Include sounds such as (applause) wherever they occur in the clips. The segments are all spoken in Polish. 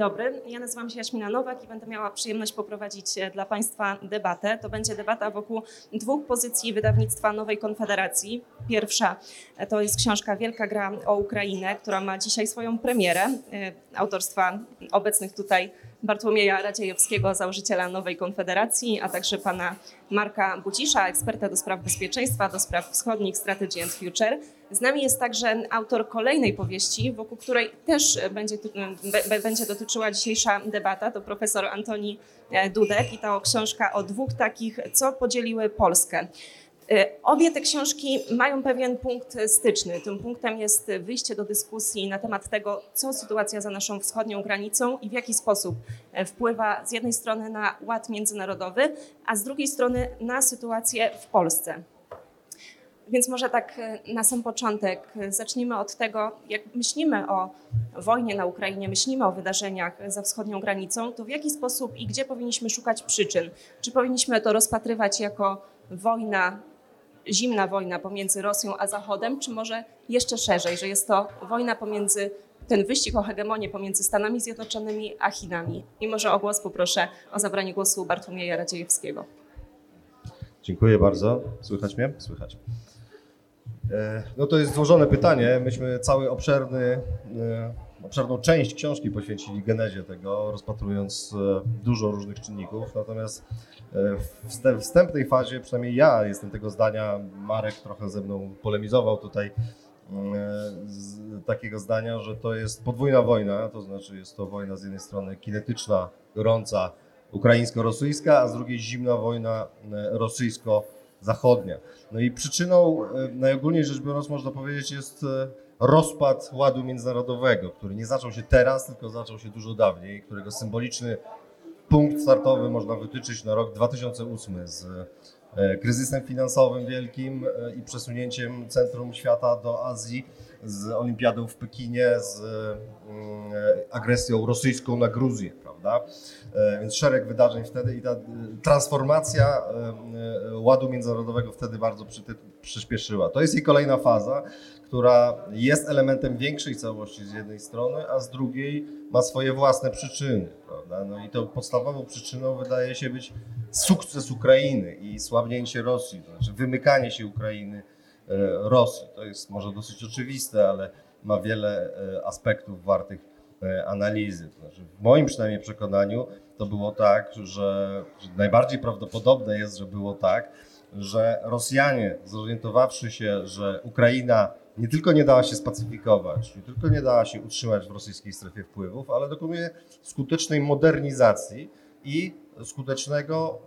dobry. Ja nazywam się Jaśmina Nowak i będę miała przyjemność poprowadzić e, dla Państwa debatę. To będzie debata wokół dwóch pozycji wydawnictwa Nowej Konfederacji. Pierwsza e, to jest książka Wielka Gra o Ukrainę, która ma dzisiaj swoją premierę e, autorstwa obecnych tutaj Bartłomieja Radziejewskiego, założyciela Nowej Konfederacji, a także pana Marka Bucisza, eksperta do spraw bezpieczeństwa, do spraw wschodnich Strategy and Future. Z nami jest także autor kolejnej powieści, wokół której też będzie, będzie dotyczyła dzisiejsza debata, to profesor Antoni e, Dudek i to książka o dwóch takich, co podzieliły Polskę. E, obie te książki mają pewien punkt styczny. Tym punktem jest wyjście do dyskusji na temat tego, co sytuacja za naszą wschodnią granicą i w jaki sposób e, wpływa z jednej strony na ład międzynarodowy, a z drugiej strony na sytuację w Polsce. Więc może tak e, na sam początek zacznijmy od tego, jak myślimy o wojnie na Ukrainie, myślimy o wydarzeniach za wschodnią granicą, to w jaki sposób i gdzie powinniśmy szukać przyczyn? Czy powinniśmy to rozpatrywać jako wojna zimna wojna pomiędzy Rosją a Zachodem, czy może jeszcze szerzej, że jest to wojna pomiędzy ten wyścig o hegemonię pomiędzy Stanami Zjednoczonymi a Chinami. I może o głos poproszę o zabranie głosu Bartłomieja Radziejewskiego. Dziękuję bardzo. Słychać mnie? Słychać. E, no to jest złożone pytanie. Myśmy cały obszerny, e, obszerną część książki poświęcili genezie tego, rozpatrując e, dużo różnych czynników. Natomiast w wstępnej fazie, przynajmniej ja jestem tego zdania, Marek trochę ze mną polemizował tutaj, z takiego zdania, że to jest podwójna wojna, to znaczy jest to wojna z jednej strony kinetyczna, gorąca, ukraińsko-rosyjska, a z drugiej zimna wojna rosyjsko-zachodnia. No i przyczyną, najogólniej rzecz biorąc, można powiedzieć, jest rozpad ładu międzynarodowego, który nie zaczął się teraz, tylko zaczął się dużo dawniej, którego symboliczny punkt startowy można wytyczyć na rok 2008 z e, kryzysem finansowym wielkim e, i przesunięciem centrum świata do Azji, z olimpiadą w Pekinie, z mm, e, agresją rosyjską na Gruzję, prawda? Więc szereg wydarzeń wtedy i ta transformacja ładu międzynarodowego wtedy bardzo przyspieszyła. To jest jej kolejna faza, która jest elementem większej całości z jednej strony, a z drugiej ma swoje własne przyczyny. Prawda? No i tą podstawową przyczyną wydaje się być sukces Ukrainy i słabnięcie Rosji, to znaczy wymykanie się Ukrainy e, Rosji. To jest może dosyć oczywiste, ale ma wiele e, aspektów wartych e, analizy. To znaczy w moim przynajmniej przekonaniu to było tak, że, że najbardziej prawdopodobne jest, że było tak, że Rosjanie zorientowawszy się, że Ukraina nie tylko nie dała się spacyfikować, nie tylko nie dała się utrzymać w rosyjskiej strefie wpływów, ale dokonuje skutecznej modernizacji i skutecznego,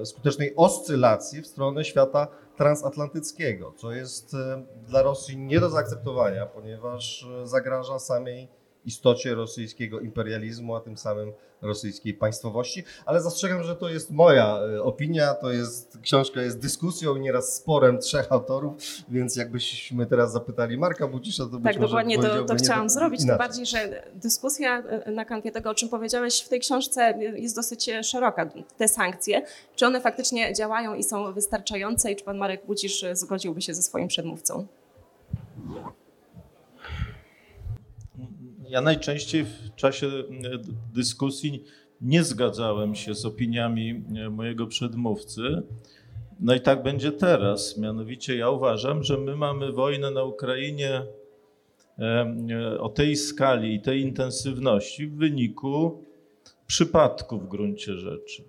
e, skutecznej oscylacji w stronę świata transatlantyckiego, co jest e, dla Rosji nie do zaakceptowania, ponieważ e, zagraża samej istocie rosyjskiego imperializmu, a tym samym rosyjskiej państwowości, ale zastrzegam, że to jest moja e, opinia, to jest, książka jest dyskusją i nieraz sporem trzech autorów, więc jakbyśmy teraz zapytali Marka Bucisza, to być Tak, może dokładnie to, to chciałam to zrobić, tym bardziej, że dyskusja e, na kanwie tego, o czym powiedziałeś w tej książce jest dosyć e, szeroka. Te sankcje, czy one faktycznie działają i są wystarczające i czy pan Marek Bucisz zgodziłby się ze swoim przedmówcą? Ja najczęściej w czasie e, dyskusji nie zgadzałem się z opiniami e, mojego przedmówcy. No i tak będzie teraz. Mianowicie ja uważam, że my mamy wojnę na Ukrainie e, o tej skali i tej intensywności w wyniku przypadku w gruncie rzeczy.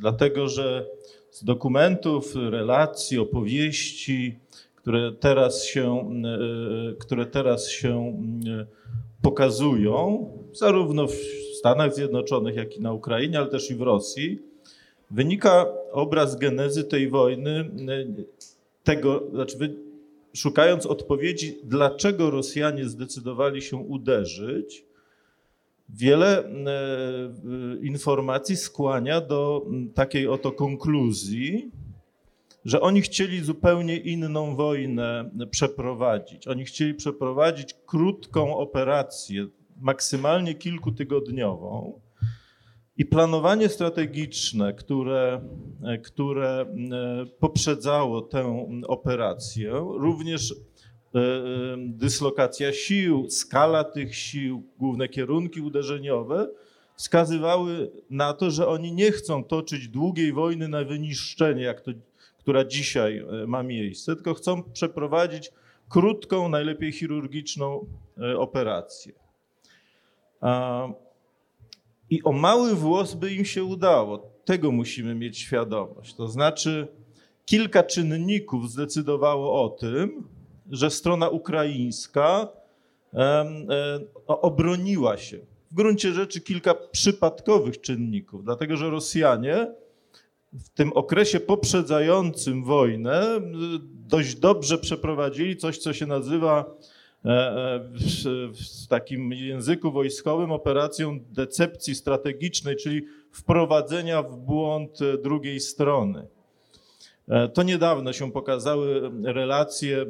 Dlatego, że z dokumentów, relacji, opowieści, które teraz się, które teraz się pokazują, zarówno w Stanach Zjednoczonych, jak i na Ukrainie, ale też i w Rosji, wynika obraz genezy tej wojny, tego, znaczy szukając odpowiedzi, dlaczego Rosjanie zdecydowali się uderzyć, wiele e, informacji skłania do takiej oto konkluzji, że oni chcieli zupełnie inną wojnę przeprowadzić. Oni chcieli przeprowadzić krótką operację, maksymalnie kilkutygodniową. I planowanie strategiczne, które, które e, poprzedzało tę operację, również e, dyslokacja sił, skala tych sił, główne kierunki uderzeniowe wskazywały na to, że oni nie chcą toczyć długiej wojny na wyniszczenie, jak to, która dzisiaj e, ma miejsce, tylko chcą przeprowadzić krótką, najlepiej chirurgiczną e, operację. I o mały włos by im się udało. Tego musimy mieć świadomość. To znaczy, kilka czynników zdecydowało o tym, że strona ukraińska e, obroniła się. W gruncie rzeczy kilka przypadkowych czynników, dlatego że Rosjanie w tym okresie poprzedzającym wojnę dość dobrze przeprowadzili coś, co się nazywa e, e, w takim języku wojskowym operacją decepcji strategicznej, czyli wprowadzenia w błąd drugiej strony. E, to niedawno się pokazały relacje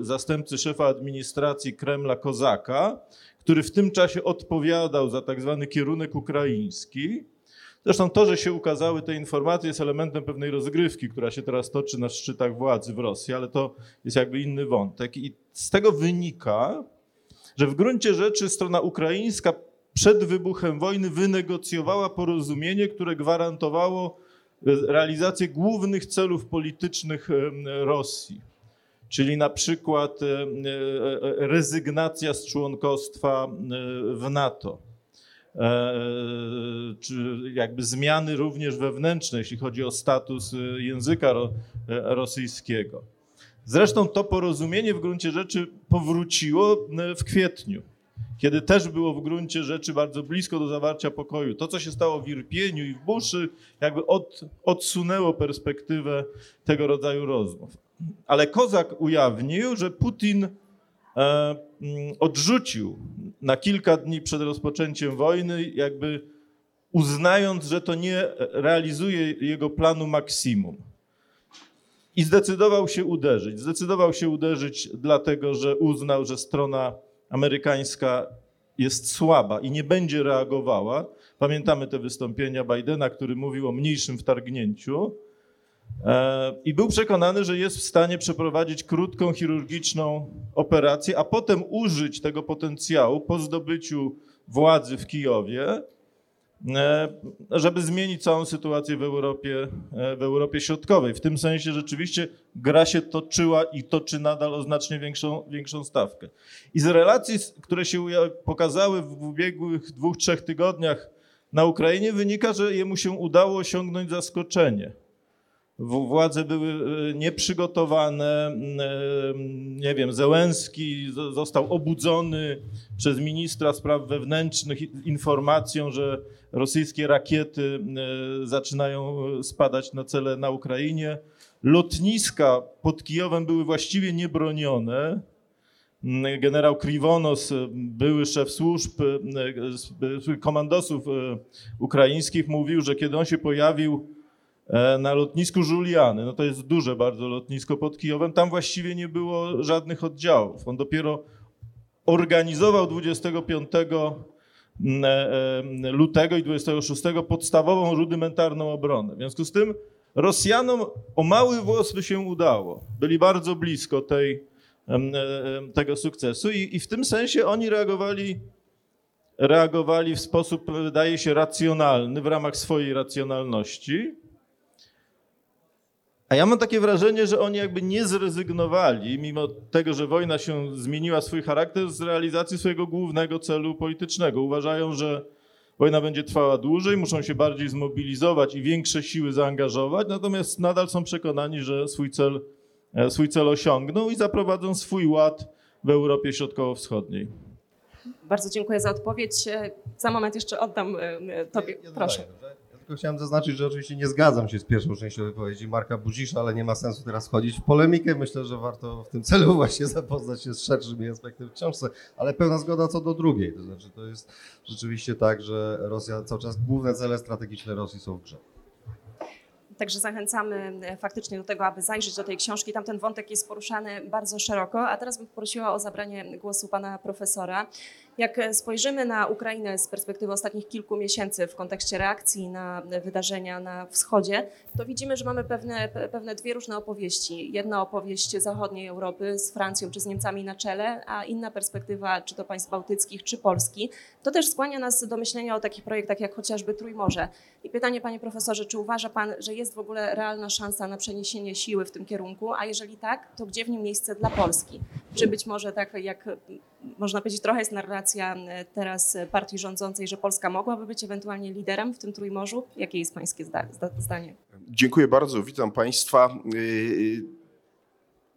zastępcy szefa administracji Kremla Kozaka, który w tym czasie odpowiadał za tak zwany kierunek ukraiński Zresztą to, że się ukazały te informacje jest elementem pewnej rozgrywki, która się teraz toczy na szczytach władzy w Rosji, ale to jest jakby inny wątek. I z tego wynika, że w gruncie rzeczy strona ukraińska przed wybuchem wojny wynegocjowała porozumienie, które gwarantowało realizację głównych celów politycznych Rosji, czyli na przykład rezygnacja z członkostwa w NATO E, czy jakby zmiany również wewnętrzne, jeśli chodzi o status e, języka e, rosyjskiego. Zresztą to porozumienie w gruncie rzeczy powróciło w kwietniu, kiedy też było w gruncie rzeczy bardzo blisko do zawarcia pokoju. To, co się stało w Irpieniu i w Buszy, jakby od, odsunęło perspektywę tego rodzaju rozmów. Ale Kozak ujawnił, że Putin E, odrzucił na kilka dni przed rozpoczęciem wojny, jakby uznając, że to nie realizuje jego planu maksimum. I zdecydował się uderzyć. Zdecydował się uderzyć, dlatego że uznał, że strona amerykańska jest słaba i nie będzie reagowała. Pamiętamy te wystąpienia Bidena, który mówił o mniejszym wtargnięciu. E, I był przekonany, że jest w stanie przeprowadzić krótką chirurgiczną operację, a potem użyć tego potencjału po zdobyciu władzy w Kijowie, e, żeby zmienić całą sytuację w Europie, e, w Europie Środkowej. W tym sensie rzeczywiście gra się toczyła i toczy nadal o znacznie większą, większą stawkę. I z relacji, które się pokazały w ubiegłych dwóch, trzech tygodniach na Ukrainie, wynika, że jemu się udało osiągnąć zaskoczenie władze były e, nieprzygotowane. E, nie wiem, Zełenski został obudzony przez ministra spraw wewnętrznych informacją, że rosyjskie rakiety e, zaczynają spadać na cele na Ukrainie. Lotniska pod Kijowem były właściwie niebronione. Generał Krivonos, były szef służb, komandosów ukraińskich, mówił, że kiedy on się pojawił na lotnisku Juliany. No to jest duże bardzo lotnisko pod Kijowem. Tam właściwie nie było żadnych oddziałów. On dopiero organizował 25 mm, e, e, lutego i 26 podstawową rudymentarną obronę. W związku z tym Rosjanom o mały włos by się udało. Byli bardzo blisko tej, tego sukcesu i, i w tym sensie oni reagowali, reagowali w sposób, wydaje się, racjonalny, w ramach swojej racjonalności. A ja mam takie wrażenie, że oni jakby nie zrezygnowali, mimo tego, że wojna się zmieniła swój charakter, z realizacji swojego głównego celu politycznego. Uważają, że wojna będzie trwała dłużej, muszą się bardziej zmobilizować i większe siły zaangażować, natomiast nadal są przekonani, że swój cel, e, swój cel osiągną i zaprowadzą swój ład w Europie Środkowo-Wschodniej. Bardzo dziękuję za odpowiedź. Za moment jeszcze oddam e, Tobie. Ja, ja Proszę. Dodaję, tylko chciałem zaznaczyć, że oczywiście nie zgadzam się z pierwszą częścią wypowiedzi Marka Budzisza, ale nie ma sensu teraz wchodzić w polemikę. Myślę, że warto w tym celu (laughs) właśnie zapoznać się z szerszymi aspektami w książce, ale pełna zgoda co do drugiej. To znaczy, to jest rzeczywiście tak, że Rosja cały czas, główne cele strategiczne Rosji są w grze. Także zachęcamy e, faktycznie do tego, aby zajrzeć do tej książki. Tam ten wątek jest poruszany bardzo szeroko. A teraz bym poprosiła o zabranie głosu pana profesora. Jak spojrzymy na Ukrainę z perspektywy ostatnich kilku miesięcy w kontekście reakcji na wydarzenia na wschodzie, to widzimy, że mamy pewne, pewne dwie różne opowieści. Jedna opowieść zachodniej Europy z Francją czy z Niemcami na czele, a inna perspektywa czy to państw bałtyckich, czy Polski. To też skłania nas do myślenia o takich projektach jak chociażby Trójmorze. I pytanie, panie profesorze, czy uważa pan, że jest w ogóle realna szansa na przeniesienie siły w tym kierunku? A jeżeli tak, to gdzie w nim miejsce dla Polski? Czy być może tak jak można powiedzieć, trochę jest narracja e, teraz partii rządzącej, że Polska mogłaby być ewentualnie liderem w tym Trójmorzu? Jakie jest pańskie zdanie? Dziękuję bardzo, witam państwa.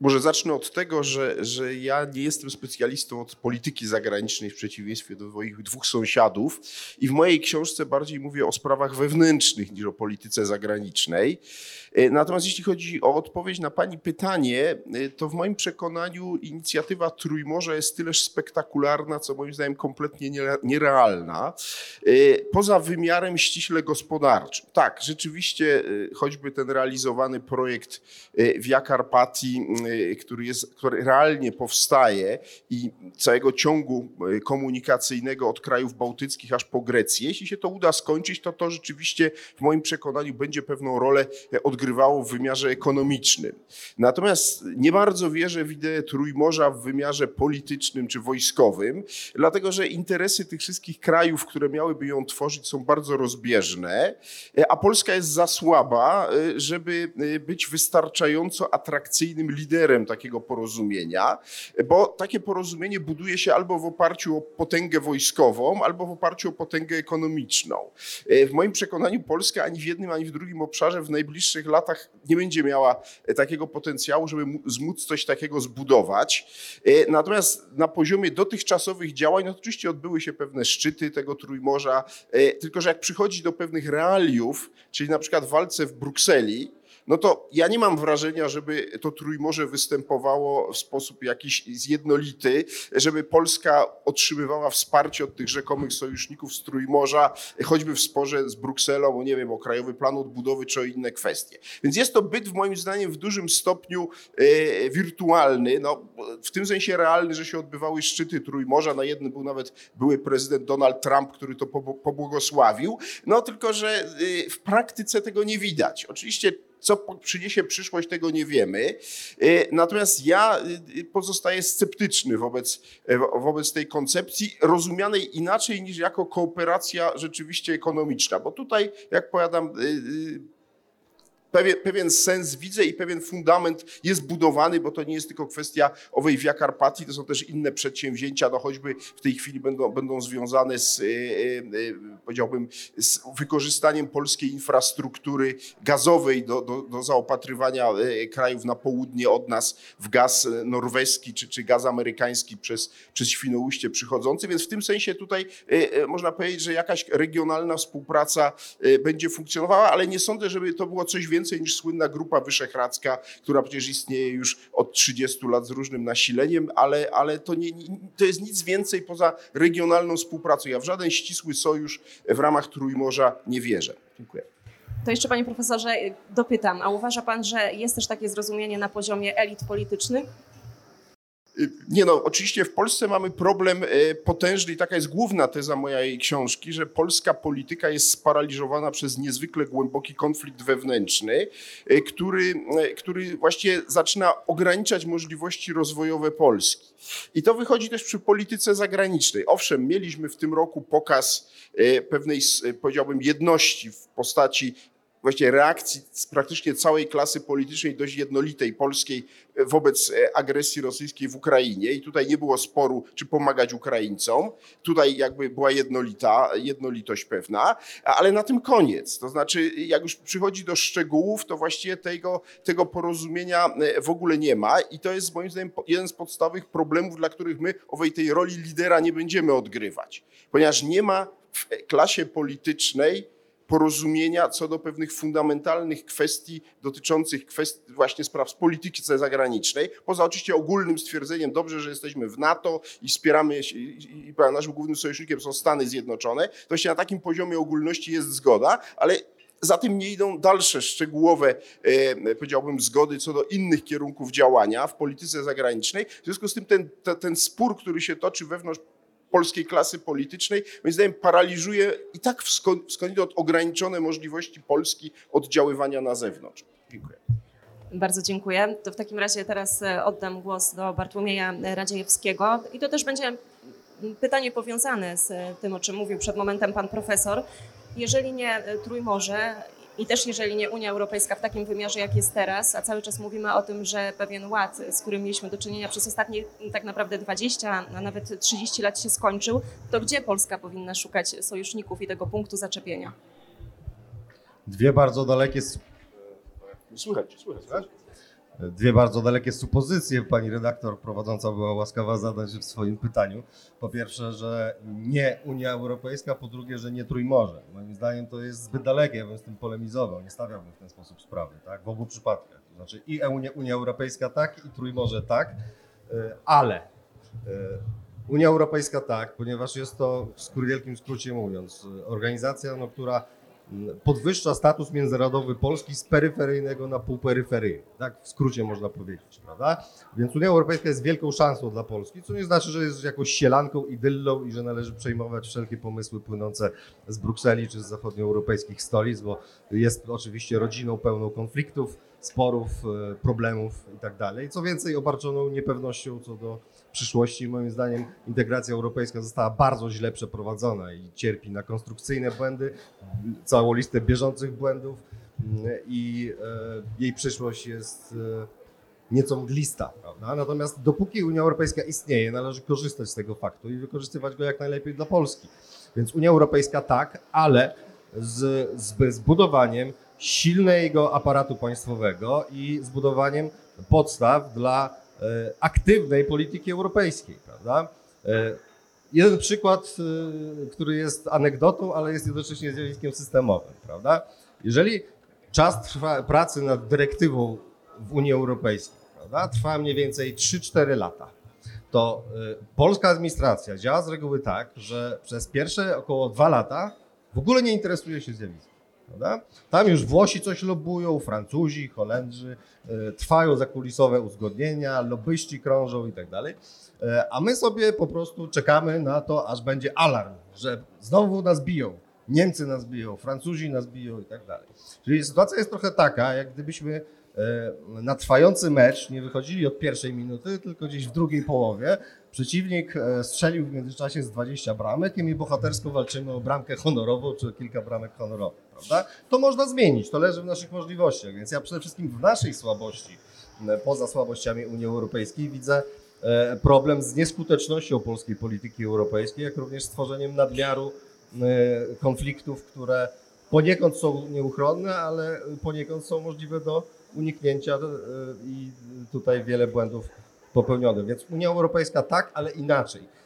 Może zacznę od tego, że, że ja nie jestem specjalistą od polityki zagranicznej w przeciwieństwie do moich dwóch sąsiadów i w mojej książce bardziej mówię o sprawach wewnętrznych niż o polityce zagranicznej. E, natomiast jeśli chodzi o odpowiedź na Pani pytanie, e, to w moim przekonaniu inicjatywa Trójmorza jest tyleż spektakularna, co moim zdaniem kompletnie nierealna, e, poza wymiarem ściśle gospodarczym. Tak, rzeczywiście choćby ten realizowany projekt w Jakarpatii Y, który, jest, który realnie powstaje i całego ciągu y, komunikacyjnego od krajów bałtyckich aż po Grecję, jeśli się to uda skończyć, to to rzeczywiście w moim przekonaniu będzie pewną rolę e, odgrywało w wymiarze ekonomicznym. Natomiast nie bardzo wierzę w ideę Trójmorza w wymiarze politycznym czy wojskowym, dlatego że interesy tych wszystkich krajów, które miałyby ją tworzyć, są bardzo rozbieżne, e, a Polska jest za słaba, e, żeby być wystarczająco atrakcyjnym liderem liderem takiego porozumienia, bo takie porozumienie buduje się albo w oparciu o potęgę wojskową, albo w oparciu o potęgę ekonomiczną. E, w moim przekonaniu Polska ani w jednym, ani w drugim obszarze w najbliższych latach nie będzie miała e, takiego potencjału, żeby móc coś takiego zbudować. E, natomiast na poziomie dotychczasowych działań, no oczywiście odbyły się pewne szczyty tego Trójmorza, tylko że jak przychodzi do pewnych realiów, czyli na przykład walce w Brukseli, no to ja nie mam wrażenia, żeby to Trójmorze występowało w sposób jakiś zjednolity, żeby Polska otrzymywała wsparcie od tych rzekomych sojuszników z Trójmorza, choćby w sporze z Brukselą, nie wiem, o Krajowy Plan Odbudowy czy o inne kwestie. Więc jest to byt, w moim zdaniem, w dużym stopniu e, wirtualny, no, w tym sensie realny, że się odbywały szczyty Trójmorza. Na jednym był nawet były prezydent Donald Trump, który to pobłogosławił. No tylko, że e, w praktyce tego nie widać. Oczywiście co przyniesie przyszłość, tego nie wiemy. E, natomiast ja e, pozostaję sceptyczny wobec, e, wobec tej koncepcji, rozumianej inaczej niż jako kooperacja rzeczywiście ekonomiczna. Bo tutaj, jak powiadam, pewien, pewien sens widzę i pewien fundament jest budowany, bo to nie jest tylko kwestia owej Via Carpatii, to są też inne przedsięwzięcia, no choćby w tej chwili będą, będą związane z, e, e, powiedziałbym, z wykorzystaniem polskiej infrastruktury gazowej do, do, do zaopatrywania e, krajów na południe od nas w gaz norweski czy, czy gaz amerykański przez, przez Świnoujście przychodzący, więc w tym sensie tutaj można powiedzieć, że jakaś regionalna współpraca będzie funkcjonowała, ale nie sądzę, żeby to było coś więcej więcej niż słynna Grupa Wyszehradzka, która przecież istnieje już od 30 lat z różnym nasileniem, ale, ale to, nie, to jest nic więcej poza regionalną współpracą. Ja w żaden ścisły sojusz w ramach Trójmorza nie wierzę. Dziękuję. To jeszcze panie profesorze dopytam, a uważa pan, że jest też takie zrozumienie na poziomie elit politycznych, nie no, oczywiście w Polsce mamy problem e, potężny i taka jest główna teza mojej książki, że polska polityka jest sparaliżowana przez niezwykle głęboki konflikt wewnętrzny, e, który, e, który właściwie zaczyna ograniczać możliwości rozwojowe Polski. I to wychodzi też przy polityce zagranicznej. Owszem, mieliśmy w tym roku pokaz pewnej, powiedziałbym, jedności w postaci właściwie reakcji praktycznie całej klasy politycznej, dość jednolitej polskiej wobec e, agresji rosyjskiej w Ukrainie. I tutaj nie było sporu, czy pomagać Ukraińcom. Tutaj jakby była jednolita, jednolitość pewna, ale na tym koniec. To znaczy, jak już przychodzi do szczegółów, to właściwie tego, tego porozumienia e, w ogóle nie ma. I to jest moim zdaniem jeden z podstawowych problemów, dla których my owej tej roli lidera nie będziemy odgrywać. Ponieważ nie ma w klasie politycznej porozumienia co do pewnych fundamentalnych kwestii dotyczących kwestii właśnie spraw z polityki zagranicznej, poza oczywiście ogólnym stwierdzeniem, dobrze, że jesteśmy w NATO i wspieramy, i, i naszym głównym sojusznikiem są Stany Zjednoczone, to właśnie na takim poziomie ogólności jest zgoda, ale za tym nie idą dalsze szczegółowe, e, powiedziałbym, zgody co do innych kierunków działania w polityce zagranicznej. W związku z tym ten, te- ten spór, który się toczy wewnątrz polskiej klasy politycznej, moim zdaniem paraliżuje i tak skądinąd ograniczone możliwości Polski oddziaływania na zewnątrz. Dziękuję. Bardzo dziękuję. To w takim razie teraz e, oddam głos do Bartłomieja Radziejewskiego i to też będzie pytanie powiązane z e, tym, o czym mówił przed momentem pan profesor. Jeżeli nie e, Trójmorze i też jeżeli nie Unia Europejska w takim wymiarze, jak jest teraz, a cały czas mówimy o tym, że pewien ład, z którym mieliśmy do czynienia przez ostatnie m, tak naprawdę 20, a nawet 30 lat się skończył, to gdzie Polska powinna szukać sojuszników i tego punktu zaczepienia? Dwie bardzo dalekie s- Słychać, słychać. Dwie bardzo dalekie supozycje pani redaktor prowadząca była łaskawa zadać w swoim pytaniu. Po pierwsze, że nie Unia Europejska, po drugie, że nie Trójmorze. Moim zdaniem to jest zbyt dalekie, ja bym z tym polemizował, nie stawiałbym w ten sposób sprawy, tak? W obu przypadkach. To znaczy i Unia, Unia Europejska tak, i Trójmorze tak, y, ale y, Unia Europejska tak, ponieważ jest to, w wielkim skrócie mówiąc, y, organizacja, no, która podwyższa status międzynarodowy Polski z peryferyjnego na półperyferyjny. Tak w skrócie można powiedzieć, prawda? Więc Unia Europejska jest wielką szansą dla Polski, co nie znaczy, że jest jakąś sielanką, idyllą i że należy przejmować wszelkie pomysły płynące z Brukseli czy z zachodnioeuropejskich stolic, bo jest oczywiście rodziną pełną konfliktów, sporów, e, problemów i tak. Co więcej, obarczoną niepewnością co do przyszłości. Moim zdaniem integracja europejska została bardzo źle przeprowadzona i cierpi na konstrukcyjne błędy, całą listę bieżących błędów mm, i e, jej przyszłość jest e, nieco mglista. Prawda? Natomiast dopóki Unia Europejska istnieje, należy korzystać z tego faktu i wykorzystywać go jak najlepiej dla Polski. Więc Unia Europejska tak, ale z, z zbudowaniem silnego aparatu państwowego i zbudowaniem podstaw dla aktywnej polityki europejskiej, prawda? E, jeden przykład, e, który jest anegdotą, ale jest jednocześnie zjawiskiem systemowym, prawda? Jeżeli czas pracy nad dyrektywą w Unii Europejskiej, prawda, trwa mniej więcej 3-4 lata, to polska administracja działa z reguły tak, że przez pierwsze około 2 lata w ogóle nie interesuje się zjawiskiem. Prawda? Tam już Włosi coś lobują, Francuzi, Holendrzy, y, trwają zakulisowe uzgodnienia, lobbyści krążą i tak dalej. Y, A my sobie po prostu czekamy na to, aż będzie alarm, że znowu nas biją. Niemcy nas biją, Francuzi nas biją i tak dalej. Czyli sytuacja jest trochę taka, jak gdybyśmy e, na trwający mecz nie wychodzili od pierwszej minuty, tylko gdzieś w drugiej połowie. Przeciwnik e, strzelił w międzyczasie z 20 bramek i my bohatersko walczymy o bramkę honorową czy kilka bramek honorowych, prawda? To można zmienić, to leży w naszych możliwościach, więc ja przede wszystkim w naszej słabości, m, poza słabościami Unii Europejskiej widzę e, problem z nieskutecznością polskiej polityki europejskiej, jak również stworzeniem nadmiaru e, konfliktów, które poniekąd są nieuchronne, ale poniekąd są możliwe do uniknięcia e, i tutaj wiele błędów popełnionych. Więc Unia Europejska tak, ale inaczej, e, e,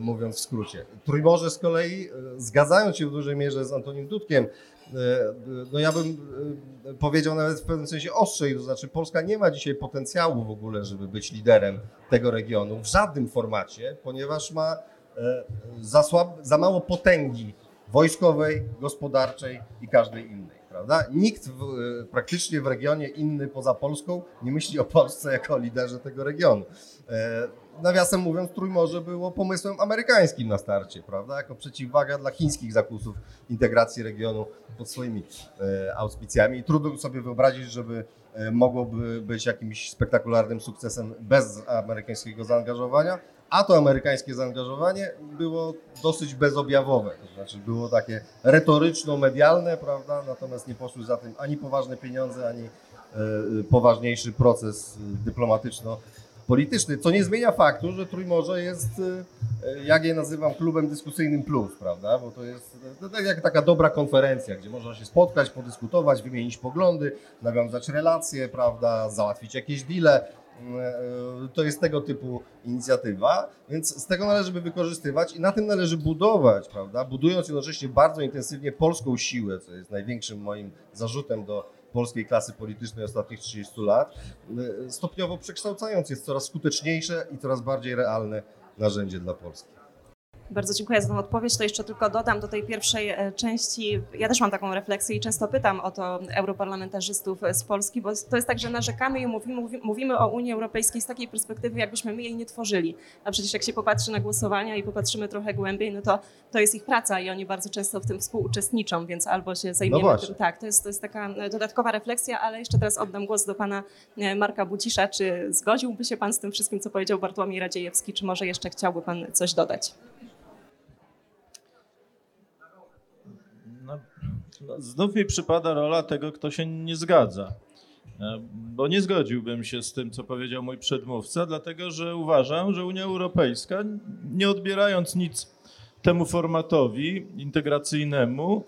mówiąc w skrócie. Trójmorze z kolei, e, zgadzając się w dużej mierze z Antonim Dudkiem, e, no ja bym e, powiedział nawet w pewnym sensie ostrzej, to znaczy Polska nie ma dzisiaj potencjału w ogóle, żeby być liderem tego regionu w żadnym formacie, ponieważ ma e, za, słab, za mało potęgi wojskowej, gospodarczej i każdej innej. Prawda? Nikt w, e, praktycznie w regionie inny poza Polską nie myśli o Polsce jako o liderze tego regionu. E, nawiasem mówiąc, Trójmorze było pomysłem amerykańskim na starcie, prawda? jako przeciwwaga dla chińskich zakusów integracji regionu pod swoimi e, auspicjami. I trudno sobie wyobrazić, żeby e, mogłoby być jakimś spektakularnym sukcesem bez amerykańskiego zaangażowania, a to amerykańskie zaangażowanie było dosyć bezobjawowe, to znaczy było takie retoryczno-medialne, prawda, natomiast nie poszły za tym ani poważne pieniądze, ani e, poważniejszy proces e, dyplomatyczno-polityczny, co nie zmienia faktu, że Trójmorze jest, e, jak je nazywam, klubem dyskusyjnym plus, prawda, bo to jest to tak jak taka dobra konferencja, gdzie można się spotkać, podyskutować, wymienić poglądy, nawiązać relacje, prawda, załatwić jakieś deale, to jest tego typu inicjatywa, więc z tego należy by wykorzystywać i na tym należy budować, prawda? Budując jednocześnie bardzo intensywnie polską siłę, co jest największym moim zarzutem do polskiej klasy politycznej ostatnich 30 lat, stopniowo przekształcając jest coraz skuteczniejsze i coraz bardziej realne narzędzie dla Polski. Bardzo dziękuję za tę odpowiedź. To jeszcze tylko dodam do tej pierwszej e, części. Ja też mam taką refleksję i często pytam o to europarlamentarzystów z Polski, bo to jest tak, że narzekamy i mówimy, mówimy o Unii Europejskiej z takiej perspektywy, jakbyśmy my jej nie tworzyli. A przecież jak się popatrzy na głosowania i popatrzymy trochę głębiej, no to to jest ich praca i oni bardzo często w tym współuczestniczą, więc albo się zajmiemy właśnie. tym. Tak, to jest, to jest taka e, dodatkowa refleksja, ale jeszcze teraz oddam głos do pana e, Marka Bucisza. Czy zgodziłby się pan z tym wszystkim, co powiedział Bartłomiej Radziejewski, czy może jeszcze chciałby pan coś dodać? No, no, znów mi przypada rola tego, kto się nie zgadza. E, Bo nie zgodziłbym się z tym, co powiedział mój przedmówca, dlatego że uważam, że Unia Europejska, nie odbierając nic temu formatowi integracyjnemu,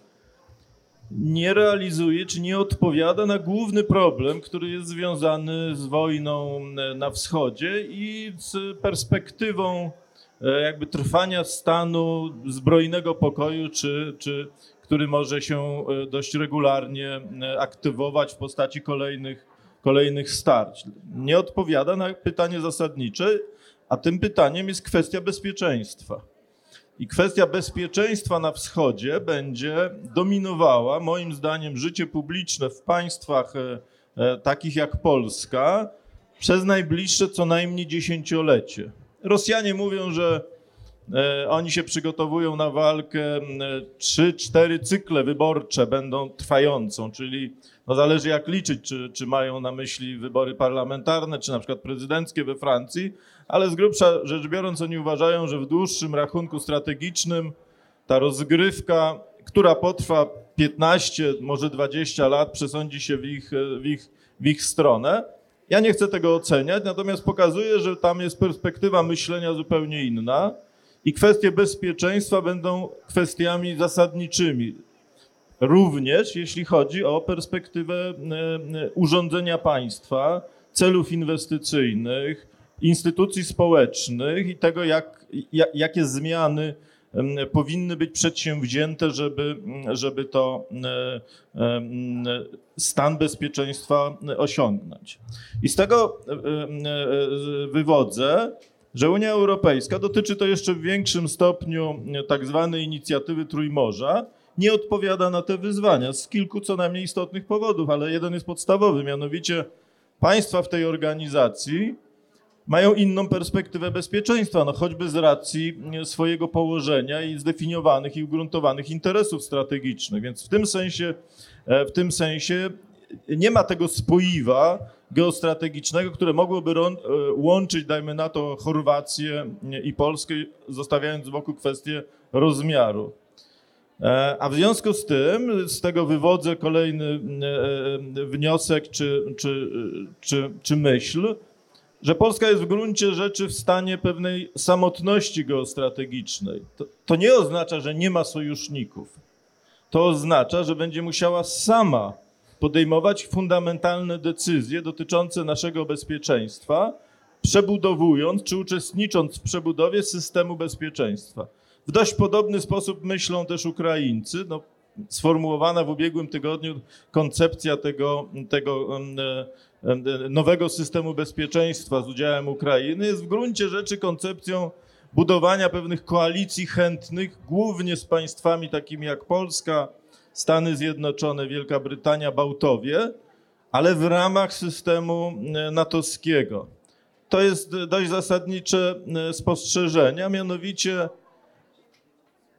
nie realizuje czy nie odpowiada na główny problem, który jest związany z wojną e, na wschodzie i z perspektywą e, jakby trwania stanu zbrojnego pokoju, czy, czy który może się e, dość regularnie e, aktywować w postaci kolejnych, kolejnych starć. Nie odpowiada na pytanie zasadnicze, a tym pytaniem jest kwestia bezpieczeństwa. I kwestia bezpieczeństwa na wschodzie będzie dominowała, moim zdaniem, życie publiczne w państwach e, takich jak Polska przez najbliższe co najmniej dziesięciolecie. Rosjanie mówią, że oni się przygotowują na walkę, e, trzy, cztery cykle wyborcze będą trwającą, czyli no zależy jak liczyć, czy, czy mają na myśli wybory parlamentarne, czy na przykład prezydenckie we Francji, ale z grubsza rzecz biorąc oni uważają, że w dłuższym rachunku strategicznym ta rozgrywka, która potrwa 15, może 20 lat, przesądzi się w ich, e, w ich, w ich stronę. Ja nie chcę tego oceniać, natomiast pokazuję, że tam jest perspektywa myślenia zupełnie inna i kwestie bezpieczeństwa będą kwestiami zasadniczymi. Również jeśli chodzi o perspektywę e, e, urządzenia państwa, celów inwestycyjnych, instytucji społecznych i tego, jak, ja- jakie zmiany powinny być przedsięwzięte, żeby, żeby to e, stan bezpieczeństwa osiągnąć. I z tego wywodzę, że Unia Europejska, dotyczy to jeszcze w większym stopniu tak zwanej inicjatywy Trójmorza, nie odpowiada na te wyzwania z kilku co najmniej istotnych powodów, ale jeden jest podstawowy, mianowicie państwa w tej organizacji mają inną perspektywę bezpieczeństwa, no choćby z racji e, swojego położenia i zdefiniowanych i ugruntowanych interesów strategicznych. Więc w tym sensie, e, w tym sensie nie ma tego spoiwa geostrategicznego, które mogłoby e, łączyć, dajmy na to, Chorwację i Polskę, zostawiając z boku kwestię rozmiaru. E, A w związku z tym, z tego wywodzę kolejny e, wniosek czy, czy, czy, czy myśl, że Polska jest w gruncie rzeczy w stanie pewnej samotności geostrategicznej. To, to nie oznacza, że nie ma sojuszników. To oznacza, że będzie musiała sama podejmować fundamentalne decyzje dotyczące naszego bezpieczeństwa, przebudowując czy uczestnicząc w przebudowie systemu bezpieczeństwa. W dość podobny sposób myślą też Ukraińcy. No, sformułowana w ubiegłym tygodniu koncepcja tego, tego nowego systemu bezpieczeństwa z udziałem Ukrainy jest w gruncie rzeczy koncepcją budowania pewnych koalicji chętnych, głównie z państwami takimi jak Polska, Stany Zjednoczone, Wielka Brytania, Bałtowie, ale w ramach systemu e, natowskiego. To jest dość zasadnicze e, spostrzeżenie, a mianowicie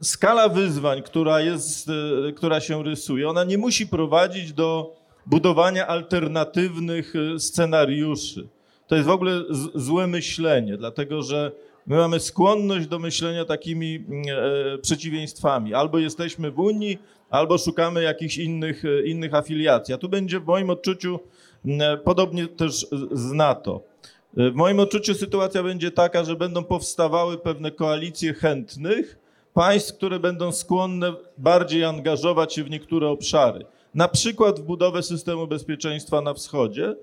skala wyzwań, która, jest, e, która się rysuje, ona nie musi prowadzić do budowania alternatywnych scenariuszy. To jest w ogóle złe myślenie, dlatego że my mamy skłonność do myślenia takimi przeciwieństwami. Albo jesteśmy w Unii, albo szukamy jakichś innych, e, innych afiliacji. A tu będzie w moim odczuciu podobnie też z- z NATO. E, W moim odczuciu sytuacja będzie taka, że będą powstawały pewne koalicje chętnych, państw, które będą skłonne bardziej angażować się w niektóre obszary. Na przykład w budowę systemu bezpieczeństwa na wschodzie,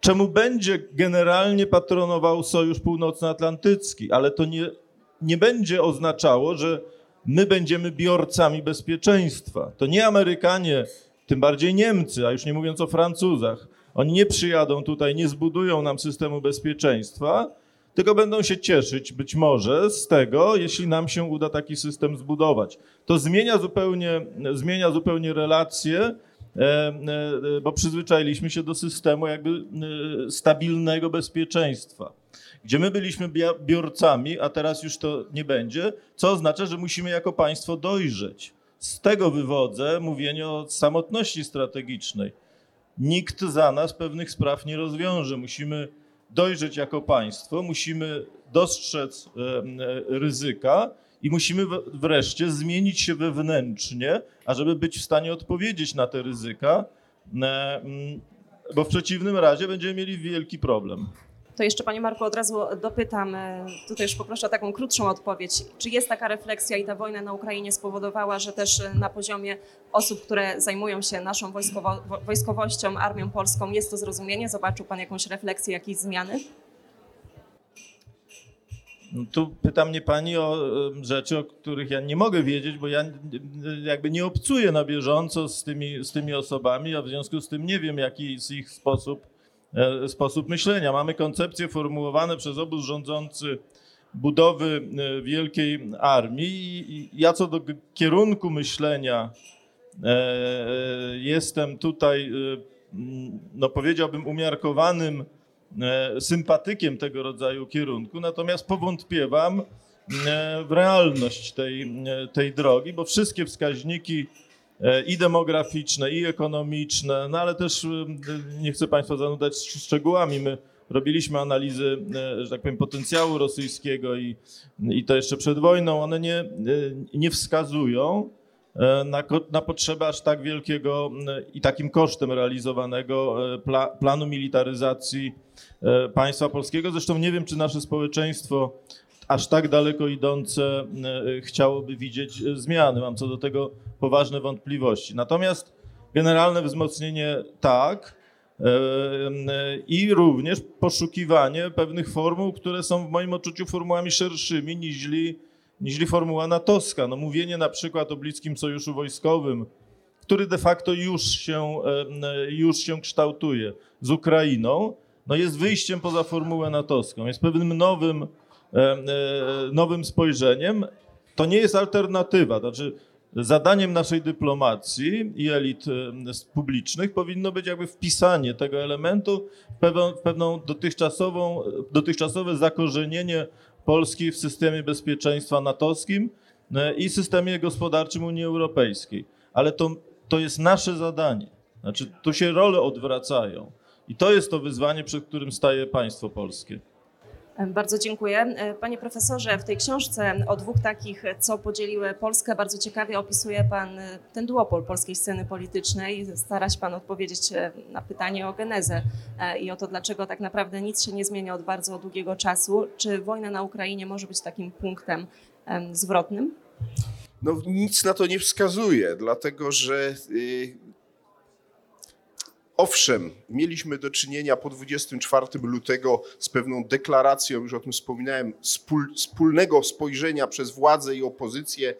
czemu będzie generalnie patronował Sojusz Północnoatlantycki, ale to nie, nie będzie oznaczało, że my będziemy biorcami bezpieczeństwa. To nie Amerykanie, tym bardziej Niemcy, a już nie mówiąc o Francuzach, oni nie przyjadą tutaj, nie zbudują nam systemu bezpieczeństwa, tylko będą się cieszyć być może z tego, jeśli nam się uda taki system zbudować. To zmienia zupełnie, zmienia zupełnie relacje, e, e, bo przyzwyczailiśmy się do systemu jakby e, stabilnego bezpieczeństwa, gdzie my byliśmy biorcami, a teraz już to nie będzie, co oznacza, że musimy jako państwo dojrzeć. Z tego wywodzę mówienie o samotności strategicznej. Nikt za nas pewnych spraw nie rozwiąże. Musimy dojrzeć jako państwo, musimy dostrzec e, e, ryzyka i musimy wreszcie zmienić się wewnętrznie, ażeby być w stanie odpowiedzieć na te ryzyka, e, bo w przeciwnym razie będziemy mieli wielki problem. To jeszcze Panie Marku od razu dopytam, e, tutaj już poproszę o taką krótszą odpowiedź. Czy jest taka refleksja i ta wojna na Ukrainie spowodowała, że też e, na poziomie osób, które zajmują się naszą wojskowo, wo- wojskowością, armią polską, jest to zrozumienie? Zobaczył Pan jakąś refleksję, jakieś zmiany? No Tu pyta mnie pani o rzeczy, o których ja nie mogę wiedzieć, bo ja jakby nie obcuję na bieżąco z tymi, z tymi osobami, a w związku z tym nie wiem, jaki jest ich sposób, sposób myślenia. Mamy koncepcje formułowane przez obóz rządzący budowy e, wielkiej armii ja co do kierunku myślenia e, e, jestem tutaj, e, no powiedziałbym, umiarkowanym e, sympatykiem tego rodzaju kierunku, natomiast powątpiewam e, w realność tej, e, tej drogi, bo wszystkie wskaźniki e, i demograficzne, i ekonomiczne, no ale też e, nie chcę Państwa zanudzać sz- szczegółami. My robiliśmy analizy, e, że tak powiem, potencjału rosyjskiego i, i to jeszcze przed wojną. One nie, e, nie wskazują e, na, na potrzebę aż tak wielkiego e, i takim kosztem realizowanego e, pla, planu militaryzacji e, państwa polskiego. Zresztą nie wiem, czy nasze społeczeństwo aż tak daleko idące e, chciałoby widzieć e, zmiany. Mam co do tego poważne wątpliwości. Natomiast generalne wzmocnienie tak e, e, i również poszukiwanie pewnych formuł, które są w moim odczuciu formułami szerszymi niźli, niźli formuła natowska. No mówienie na przykład o bliskim sojuszu wojskowym, który de facto już się, e, e, już się kształtuje z Ukrainą, no jest wyjściem poza formułę natowską, jest pewnym nowym, e, e, nowym spojrzeniem. To nie jest alternatywa, znaczy zadaniem naszej dyplomacji i elit e, publicznych powinno być jakby wpisanie tego elementu w pewną, dotychczasową, dotychczasowe zakorzenienie Polski w systemie bezpieczeństwa natowskim e, i systemie gospodarczym Unii Europejskiej. Ale to, to jest nasze zadanie. Znaczy, tu się role odwracają. I to jest to wyzwanie, przed którym staje państwo polskie. Bardzo dziękuję. E, Panie profesorze, w tej książce o dwóch takich, e, co podzieliły Polskę, bardzo ciekawie opisuje Pan e, ten duopol polskiej sceny politycznej. Stara się Pan odpowiedzieć na pytanie o genezę i o to, dlaczego tak naprawdę nic się nie zmienia od bardzo długiego czasu. Czy wojna na Ukrainie może być takim punktem em, zwrotnym? No nic na to nie wskazuje, dlatego że y, owszem, mieliśmy do czynienia po 24 lutego z pewną deklaracją, już o tym wspominałem, spól, wspólnego spojrzenia przez władzę i opozycję.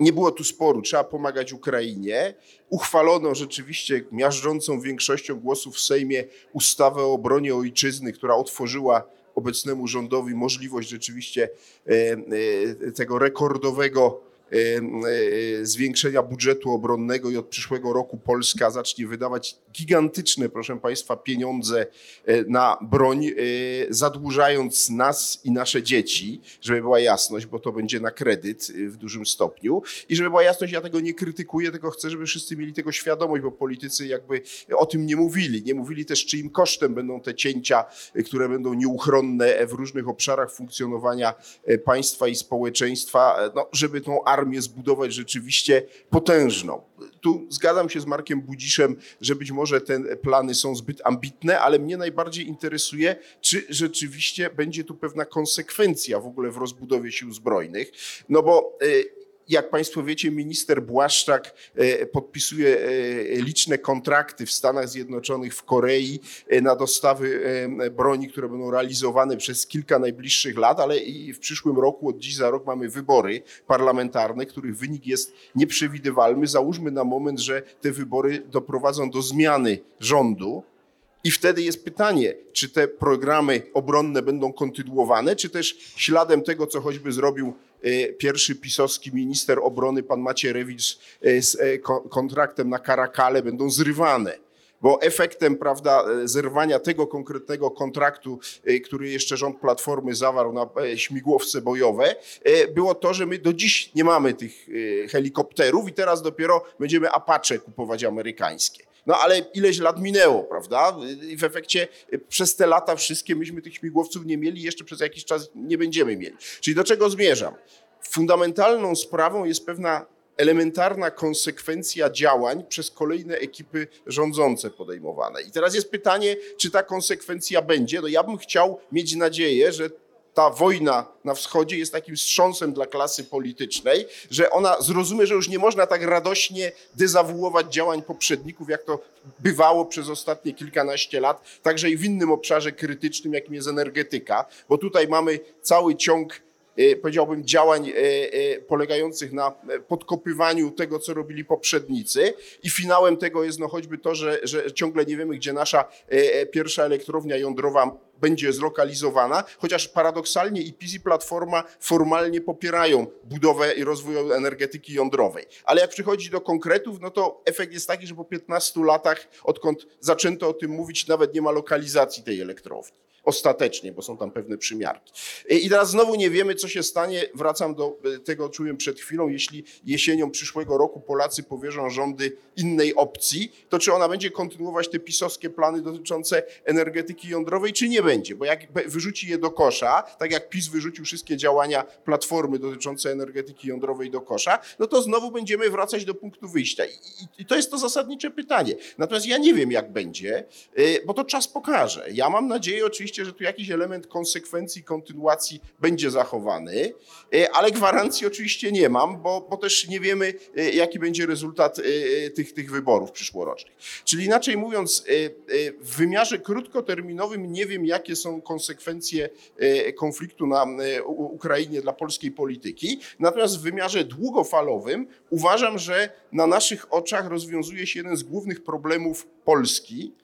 Nie było tu sporu, trzeba pomagać Ukrainie. Uchwalono rzeczywiście miażdżącą większością głosów w Sejmie ustawę o obronie ojczyzny, która otworzyła obecnemu rządowi możliwość rzeczywiście e, e, tego rekordowego e, zwiększenia budżetu obronnego i od przyszłego roku Polska zacznie wydawać gigantyczne, proszę Państwa, pieniądze e, na broń, e, zadłużając nas i nasze dzieci, żeby była jasność, bo to będzie na kredyt e, w dużym stopniu. I żeby była jasność, ja tego nie krytykuję, tylko chcę, żeby wszyscy mieli tego świadomość, bo politycy jakby o tym nie mówili. Nie mówili też, czyim kosztem będą te cięcia, które będą nieuchronne w różnych obszarach funkcjonowania państwa i społeczeństwa, no, żeby tą armię zbudować rzeczywiście potężną. Tu zgadzam się z Markiem Budziszem, że być może te plany są zbyt ambitne, ale mnie najbardziej interesuje, czy rzeczywiście będzie tu pewna konsekwencja w ogóle w rozbudowie sił zbrojnych. No bo e, jak Państwo wiecie, minister Błaszczak e, podpisuje e, liczne kontrakty w Stanach Zjednoczonych, w Korei e, na dostawy broni, które będą realizowane przez kilka najbliższych lat, ale i w przyszłym roku, od dziś za rok mamy wybory parlamentarne, których wynik jest nieprzewidywalny. Załóżmy na moment, że te wybory doprowadzą do zmiany rządu I wtedy jest pytanie, czy te programy obronne będą kontynuowane, czy też śladem tego, co choćby zrobił pierwszy pisowski minister obrony, pan Macierewicz, e, z ko- kontraktem na Karakale, będą zrywane. Bo efektem prawda, zerwania tego konkretnego kontraktu, który jeszcze rząd Platformy zawarł na śmigłowce bojowe, było to, że my do dziś nie mamy tych helikopterów i teraz dopiero będziemy Apache kupować amerykańskie. No ale ileś lat minęło, prawda? I w efekcie przez te lata wszystkie myśmy tych śmigłowców nie mieli, jeszcze przez jakiś czas nie będziemy mieli. Czyli do czego zmierzam? Fundamentalną sprawą jest pewna elementarna konsekwencja działań przez kolejne ekipy rządzące podejmowane. I teraz jest pytanie, czy ta konsekwencja będzie. No ja bym chciał mieć nadzieję, że ta wojna na wschodzie jest takim wstrząsem dla klasy politycznej, że ona zrozumie, że już nie można tak radośnie dezawuować działań poprzedników, jak to bywało przez ostatnie kilkanaście lat, także i w innym obszarze krytycznym, jakim jest energetyka, bo tutaj mamy cały ciąg powiedziałbym, działań e, e, polegających na e, podkopywaniu tego, co robili poprzednicy. I finałem tego jest no choćby to, że, że ciągle nie wiemy, gdzie nasza e, e, pierwsza elektrownia jądrowa będzie zlokalizowana, chociaż paradoksalnie i PiS i Platforma formalnie popierają budowę i rozwój energetyki jądrowej. Ale jak przychodzi do konkretów, no to efekt jest taki, że po 15 latach, odkąd zaczęto o tym mówić, nawet nie ma lokalizacji tej elektrowni. Ostatecznie, bo są tam pewne przymiarki. I teraz znowu nie wiemy, co się stanie. Wracam do e, tego, mówiłem przed chwilą. Jeśli jesienią przyszłego roku Polacy powierzą rządy innej opcji, to czy ona będzie kontynuować te pisowskie plany dotyczące energetyki jądrowej, czy nie będzie? Bo jak wyrzuci je do kosza, tak jak PiS wyrzucił wszystkie działania Platformy dotyczące energetyki jądrowej do kosza, no to znowu będziemy wracać do punktu wyjścia. I, to jest to zasadnicze pytanie. Natomiast ja nie wiem, jak będzie, y, bo to czas pokaże. Ja mam nadzieję oczywiście, że tu jakiś element konsekwencji, kontynuacji będzie zachowany, y, ale gwarancji oczywiście nie mam, bo, bo też nie wiemy, y, jaki będzie rezultat y, tych, tych wyborów przyszłorocznych. Czyli inaczej mówiąc, w wymiarze krótkoterminowym nie wiem, jakie są konsekwencje konfliktu na Ukrainie dla polskiej polityki, natomiast w wymiarze długofalowym uważam, że na naszych oczach rozwiązuje się jeden z głównych problemów Polski, e,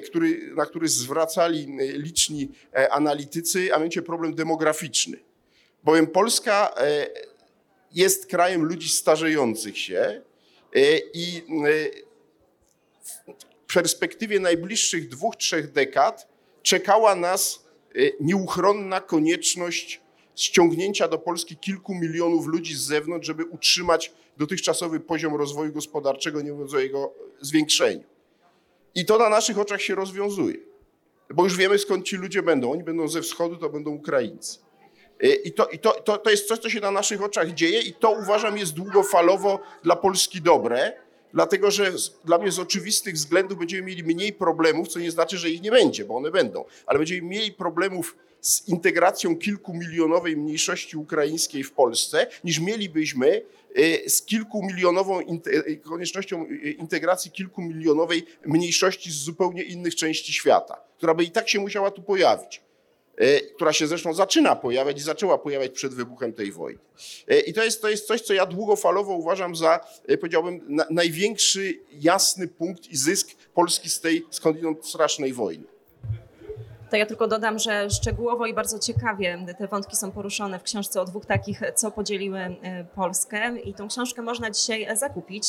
który, na który zwracali e, liczni e, analitycy, a mianowicie problem demograficzny. Bowiem Polska e, jest krajem ludzi starzejących się e, i e, w perspektywie najbliższych dwóch, trzech dekad czekała nas e, nieuchronna konieczność ściągnięcia do Polski kilku milionów ludzi z zewnątrz, żeby utrzymać dotychczasowy poziom rozwoju gospodarczego, nie mówiąc o jego zwiększeniu. I to na naszych oczach się rozwiązuje. Bo już wiemy, skąd ci ludzie będą. Oni będą ze wschodu, to będą Ukraińcy. Y, I to, i to, to, to jest coś, co się na naszych oczach dzieje, i to uważam jest długofalowo dla Polski dobre, dlatego że dla mnie z oczywistych względów będziemy mieli mniej problemów, co nie znaczy, że ich nie będzie, bo one będą, ale będziemy mieli problemów z integracją kilkumilionowej mniejszości ukraińskiej w Polsce, niż mielibyśmy y, z kilkumilionową y, koniecznością y, integracji kilkumilionowej mniejszości z zupełnie innych części świata, która by i tak się musiała tu pojawić e, która się zresztą zaczyna pojawiać i zaczęła pojawiać przed wybuchem tej wojny. I to jest, to jest coś, co ja długofalowo uważam za, powiedziałbym, na, największy jasny punkt i zysk Polski z tej skądinąd strasznej wojny. To ja tylko dodam, że szczegółowo i bardzo ciekawie te wątki są poruszone w książce o dwóch takich, co podzieliły e, Polskę. I tą książkę można dzisiaj zakupić.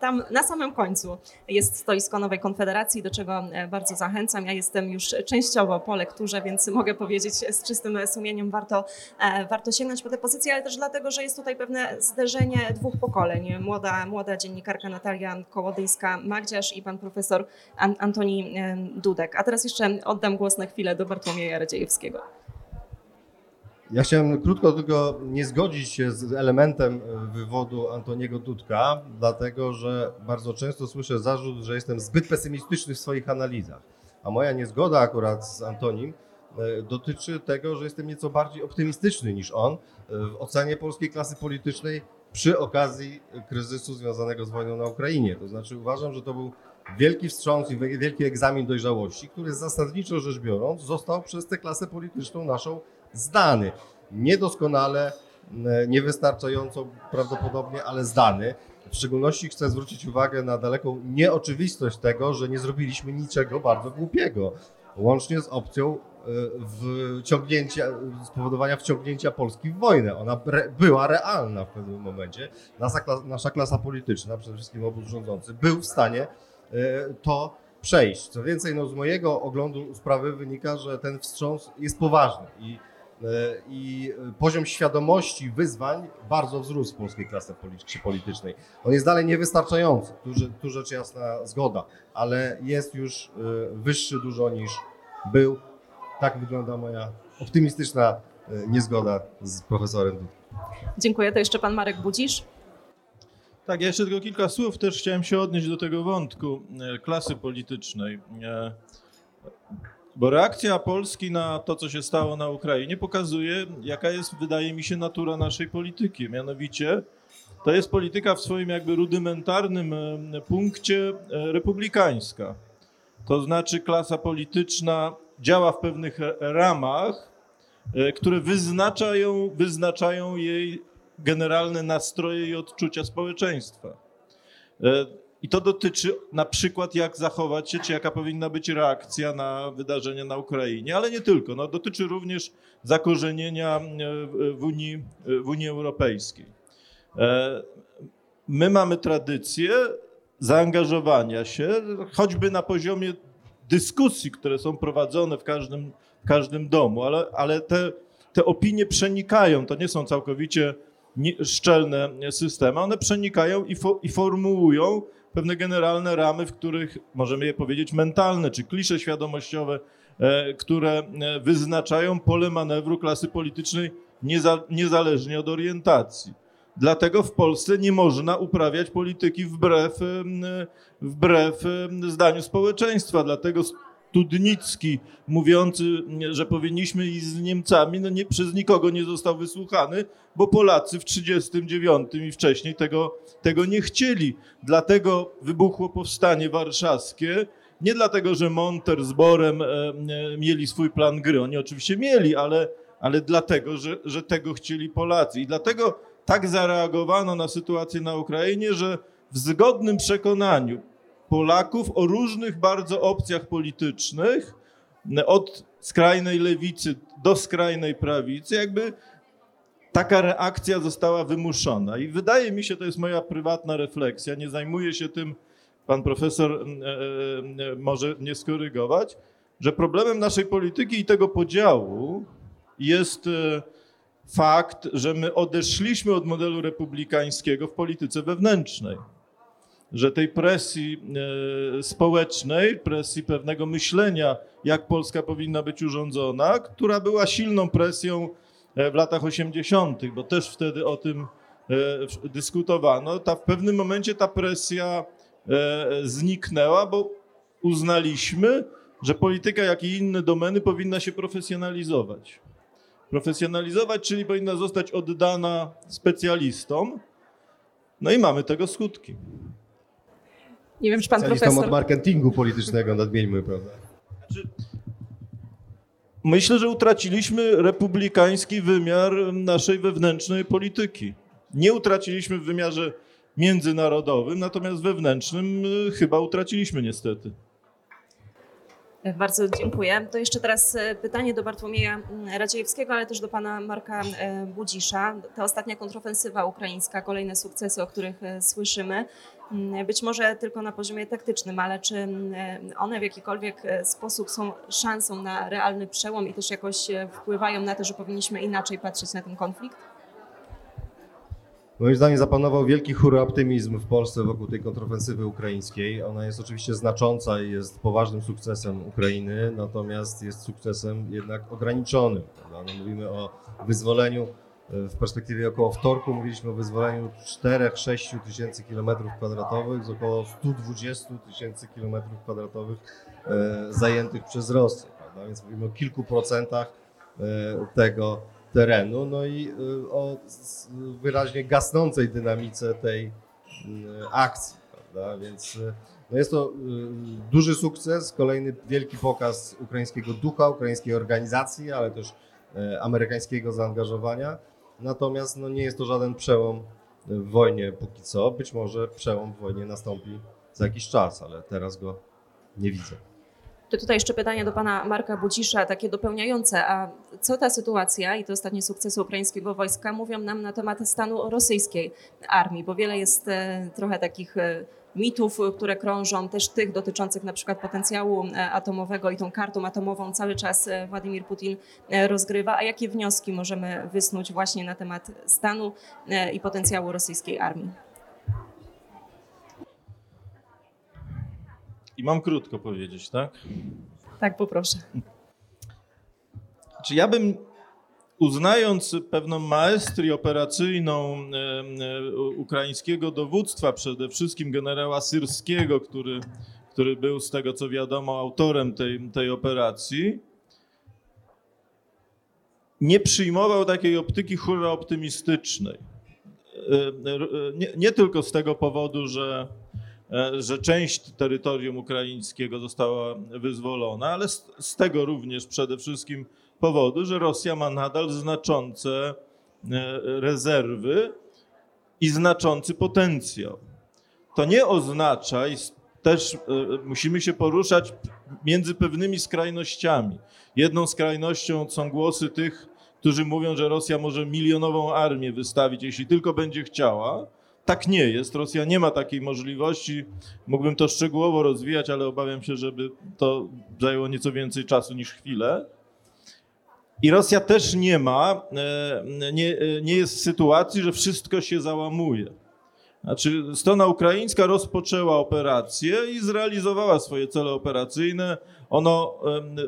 E, Tam na samym końcu jest stoisko Nowej Konfederacji, do czego e, bardzo zachęcam. Ja jestem już częściowo po lekturze, więc mogę powiedzieć z czystym sumieniem, warto, e, warto sięgnąć po tę pozycję, ale też dlatego, że jest tutaj pewne zderzenie dwóch pokoleń. Młoda, młoda dziennikarka Natalia Kołodyjska-Magdziarz i pan profesor An- Antoni e, Dudek. A teraz jeszcze oddam głos na chwilę do Bartłomieja Radziejewskiego. Ja chciałem krótko tylko nie zgodzić się z elementem e, wywodu Antoniego Dudka, dlatego że bardzo często słyszę zarzut, że jestem zbyt pesymistyczny w swoich analizach. A moja niezgoda akurat z Antonim e, dotyczy tego, że jestem nieco bardziej optymistyczny niż on e, w ocenie polskiej klasy politycznej przy okazji kryzysu związanego z wojną na Ukrainie. To znaczy uważam, że to był wielki wstrząs i wielki egzamin dojrzałości, który zasadniczo rzecz biorąc został przez tę klasę polityczną naszą zdany. Niedoskonale, e, niewystarczająco prawdopodobnie, ale zdany. W szczególności chcę zwrócić uwagę na daleką nieoczywistość tego, że nie zrobiliśmy niczego bardzo głupiego, łącznie z opcją e, wciągnięcia, spowodowania wciągnięcia Polski w wojnę. Ona re, była realna w pewnym momencie. Nasza, nasza klasa polityczna, przede wszystkim obóz rządzący, był w stanie e, to przejść. Co więcej, no, z mojego oglądu sprawy wynika, że ten wstrząs jest poważny i, i poziom świadomości wyzwań bardzo wzrósł w polskiej klasie politycznej. On jest dalej niewystarczający, tu, tu rzecz jasna zgoda, ale jest już wyższy dużo niż był. Tak wygląda moja optymistyczna niezgoda z profesorem. Dziękuję. To jeszcze pan Marek Budzisz. Tak, ja jeszcze tylko kilka słów też chciałem się odnieść do tego wątku e, klasy politycznej. E, bo reakcja Polski na to, co się stało na Ukrainie, pokazuje, jaka jest, wydaje mi się, natura naszej polityki. Mianowicie, to jest polityka w swoim jakby rudymentarnym e, punkcie republikańska. To znaczy, klasa polityczna działa w pewnych ramach, które wyznaczają, wyznaczają jej generalne nastroje i odczucia społeczeństwa. E, I to dotyczy na przykład, jak zachować się, czy jaka powinna być reakcja na wydarzenia na Ukrainie, ale nie tylko. No, dotyczy również zakorzenienia e, w Unii, w Unii Europejskiej. E, my mamy tradycję zaangażowania się, choćby na poziomie dyskusji, które są prowadzone w każdym, w każdym domu, ale, ale te, te opinie przenikają, to nie są całkowicie szczelne systemy, one przenikają i, fo, i formułują pewne generalne ramy, w których możemy je powiedzieć mentalne czy klisze świadomościowe, e, które e, wyznaczają pole manewru klasy politycznej nieza, niezależnie od orientacji. Dlatego w Polsce nie można uprawiać polityki wbrew, e, wbrew zdaniu społeczeństwa. Dlatego Studnicki mówiący, że powinniśmy iść z Niemcami, no nie, przez nikogo nie został wysłuchany, bo Polacy w 1939 i wcześniej tego, tego nie chcieli. Dlatego wybuchło powstanie warszawskie. Nie dlatego, że Monter z Borem e, e, mieli swój plan gry. Oni oczywiście mieli, ale, ale dlatego, że, że tego chcieli Polacy. I dlatego tak zareagowano na sytuację na Ukrainie, że w zgodnym przekonaniu Polaków o różnych bardzo opcjach politycznych, od skrajnej lewicy do skrajnej prawicy, jakby taka reakcja została wymuszona. I wydaje mi się, to jest moja prywatna refleksja, nie zajmuję się tym, pan profesor e, e, może nie skorygować, że problemem naszej polityki i tego podziału jest e, fakt, że my odeszliśmy od modelu republikańskiego w polityce wewnętrznej że tej presji e, społecznej, presji pewnego myślenia, jak Polska powinna być urządzona, która była silną presją e, w latach 80., bo też wtedy o tym e, dyskutowano, ta w pewnym momencie ta presja zniknęła, bo uznaliśmy, że polityka, jak i inne domeny powinna się profesjonalizować. Profesjonalizować, czyli powinna zostać oddana specjalistom. No i mamy tego skutki. Nie wiem, czy pan profesor... od marketingu politycznego nadmieńmy, prawda? Znaczy, myślę, że utraciliśmy republikański wymiar naszej wewnętrznej polityki. Nie utraciliśmy w wymiarze międzynarodowym, natomiast wewnętrznym y, chyba utraciliśmy niestety. Bardzo dziękuję. To jeszcze teraz e, pytanie do Bartłomieja Radziejewskiego, ale też do pana Marka e, Budzisza. Ta ostatnia kontrofensywa ukraińska, kolejne sukcesy, o których słyszymy, być może tylko na poziomie taktycznym, ale czy one w jakikolwiek sposób są szansą na realny przełom i też jakoś wpływają na to, że powinniśmy inaczej patrzeć na ten konflikt? Moim zdaniem zapanował wielki optymizm w Polsce wokół tej kontrofensywy ukraińskiej. Ona jest oczywiście znacząca i jest poważnym sukcesem Ukrainy, natomiast jest sukcesem jednak ograniczonym. No, mówimy o wyzwoleniu e, w perspektywie około wtorku mówiliśmy o wyzwoleniu 4-6 tysięcy kilometrów kwadratowych z około 120 tysięcy kilometrów kwadratowych e, zajętych przez Rosję. Prawda? Więc mówimy o kilku procentach e, tego terenu, no i y, o wyraźnie gasnącej dynamice tej akcji, prawda? Więc no jest to duży sukces, kolejny wielki pokaz ukraińskiego ducha, ukraińskiej organizacji, ale też amerykańskiego zaangażowania. Natomiast no, nie jest to żaden przełom w wojnie póki co. Być może przełom w wojnie nastąpi za jakiś czas, ale teraz go nie widzę. To tutaj jeszcze pytanie do pana Marka Budzisza, takie dopełniające. A co ta sytuacja i te ostatnie sukcesy ukraińskiego wojska mówią nam na temat stanu rosyjskiej armii? Bo wiele jest e, trochę takich e, mitów, które krążą, też tych dotyczących na przykład potencjału e, atomowego i tą kartą atomową cały czas e, Władimir Putin e, rozgrywa. A jakie wnioski możemy wysnuć właśnie na temat stanu i potencjału rosyjskiej armii? I mam krótko powiedzieć, tak? Tak, poproszę. Czy ja bym, uznając pewną maestrię operacyjną e, ukraińskiego dowództwa, przede wszystkim generała Syrskiego, który, który był z tego co wiadomo autorem tej, tej operacji, nie przyjmował takiej optyki hurra optymistycznej. E, e, Nie, nie tylko z tego powodu, że, że część terytorium ukraińskiego została wyzwolona, ale z, z tego również przede wszystkim powodu, że Rosja ma nadal znaczące e, rezerwy i znaczący potencjał. To nie oznacza, i też e, musimy się poruszać między pewnymi skrajnościami. Jedną skrajnością są głosy tych, którzy mówią, że Rosja może milionową armię wystawić, jeśli tylko będzie chciała. Tak nie jest. Rosja nie ma takiej możliwości. Mógłbym to szczegółowo rozwijać, ale obawiam się, żeby to zajęło nieco więcej czasu niż chwilę. I Rosja też nie ma, e, nie, e, nie jest w sytuacji, że wszystko się załamuje. Znaczy, strona ukraińska rozpoczęła operację i zrealizowała swoje cele operacyjne. Ono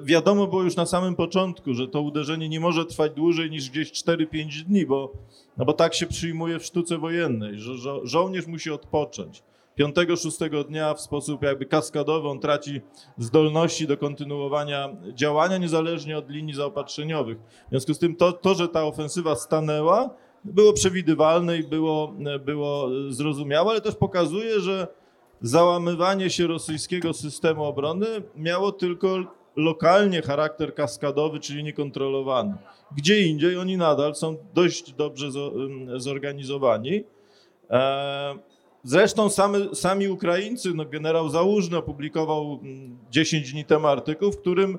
wiadomo było już na samym początku, że to uderzenie nie może trwać dłużej niż gdzieś 4-5 dni, bo, no bo tak się przyjmuje w sztuce wojennej, że żo- żołnierz musi odpocząć. Piątego, szóstego dnia w sposób jakby kaskadowy on traci zdolności do kontynuowania działania niezależnie od linii zaopatrzeniowych. W związku z tym to, to że ta ofensywa stanęła, było przewidywalne i było, było zrozumiałe, ale też pokazuje, że załamywanie się rosyjskiego systemu obrony miało tylko lokalnie charakter kaskadowy, czyli niekontrolowany. Gdzie indziej oni nadal są dość dobrze zo- zorganizowani. E, Zresztą samy, sami Ukraińcy, no generał Załużny opublikował mm, 10 dni temu artykuł, w którym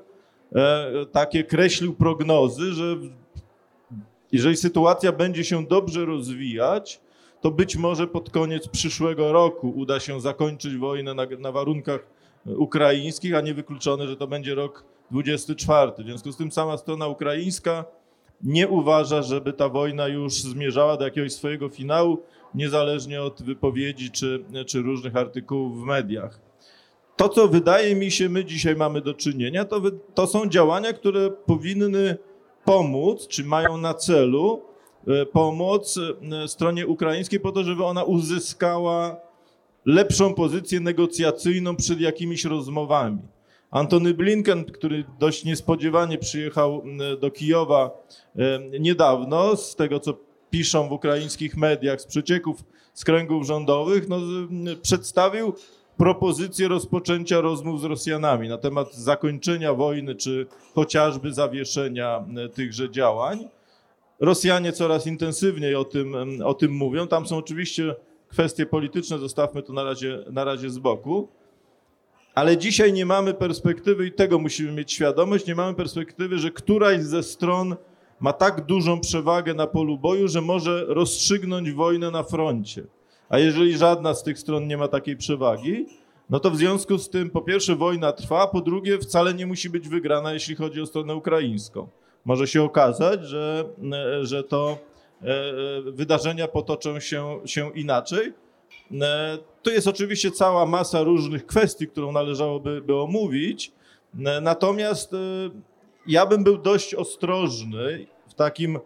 e, takie kreślił prognozy, że jeżeli sytuacja będzie się dobrze rozwijać, to być może pod koniec przyszłego roku uda się zakończyć wojnę na, na warunkach ukraińskich, a nie wykluczone, że to będzie rok 24. W związku z tym sama strona ukraińska nie uważa, żeby ta wojna już zmierzała do jakiegoś swojego finału, niezależnie od wypowiedzi czy, czy różnych artykułów w mediach. To, co wydaje mi się, my dzisiaj mamy do czynienia, to, to są działania, które powinny pomóc, czy mają na celu e, pomoc e, stronie ukraińskiej po to, żeby ona uzyskała lepszą pozycję negocjacyjną przed jakimiś rozmowami. Antony Blinken, który dość niespodziewanie przyjechał do Kijowa e, niedawno, z tego co piszą w ukraińskich mediach, z przecieków z kręgów rządowych, no, przedstawił propozycję rozpoczęcia rozmów z Rosjanami na temat zakończenia wojny, czy chociażby zawieszenia m, tychże działań. Rosjanie coraz intensywniej o tym, o tym mówią. Tam są oczywiście kwestie polityczne, zostawmy to na razie, na razie z boku. Ale dzisiaj nie mamy perspektywy, i tego musimy mieć świadomość, nie mamy perspektywy, że któraś ze stron ma tak dużą przewagę na polu boju, że może rozstrzygnąć wojnę na froncie. A jeżeli żadna z tych stron nie ma takiej przewagi, no to w związku z tym, po pierwsze, wojna trwa, po drugie, wcale nie musi być wygrana, jeśli chodzi o stronę ukraińską. Może się okazać, że, e, że to e, e, wydarzenia potoczą się, się inaczej. Tu jest oczywiście cała masa różnych kwestii, którą należałoby by omówić. Natomiast ja bym był dość ostrożny w takim, e,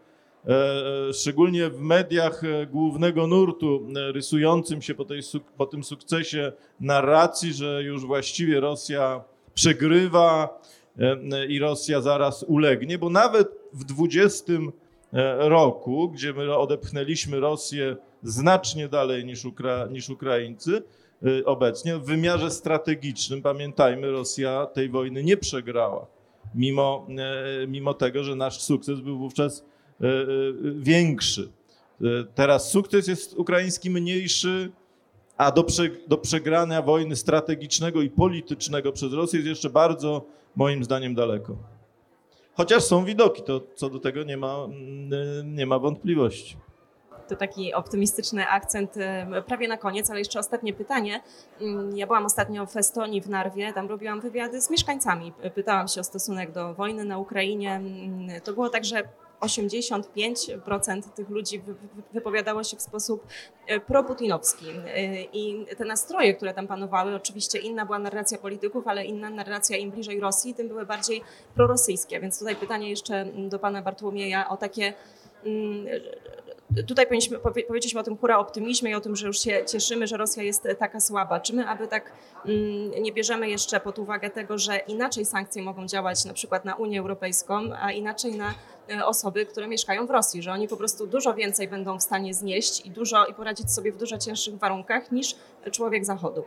e, szczególnie w mediach e, głównego nurtu, rysującym się po, tej, po tym sukcesie narracji, że już właściwie Rosja przegrywa i Rosja zaraz ulegnie, bo nawet w 20 e, roku, gdzie my odepchnęliśmy Rosję znacznie dalej niż, Ukra- niż Ukraińcy obecnie, w wymiarze strategicznym, pamiętajmy, Rosja tej wojny nie przegrała, mimo, e, mimo tego, że nasz sukces był wówczas e, e, większy. Teraz sukces jest ukraiński mniejszy, a do, prze, do przegrania wojny strategicznego i politycznego przez Rosję jest jeszcze bardzo, moim zdaniem, daleko. Chociaż są widoki, to co do tego nie ma, nie ma wątpliwości. To taki optymistyczny akcent prawie na koniec, ale jeszcze ostatnie pytanie. Mm, Ja byłam ostatnio w Estonii, w Narwie, tam robiłam wywiady z mieszkańcami. Pytałam się o stosunek do wojny na Ukrainie. Mm, To było tak, że 85% tych ludzi wy- wy- wypowiadało się w sposób e, proputinowski. E, I te nastroje, które tam panowały, oczywiście inna była narracja polityków, ale inna narracja im bliżej Rosji, tym były bardziej prorosyjskie. Więc tutaj pytanie jeszcze do pana Bartłomieja o takie mm, Tutaj powinniśmy, powie, powiedzieliśmy o tym hura optymizmie i o tym, że już się cieszymy, że Rosja jest taka słaba. Czy my, aby tak mm, nie bierzemy jeszcze pod uwagę tego, że inaczej sankcje mogą działać na przykład na Unię Europejską, a inaczej na e, osoby, które mieszkają w Rosji, że oni po prostu dużo więcej będą w stanie znieść i dużo i poradzić sobie w dużo cięższych warunkach niż człowiek Zachodu.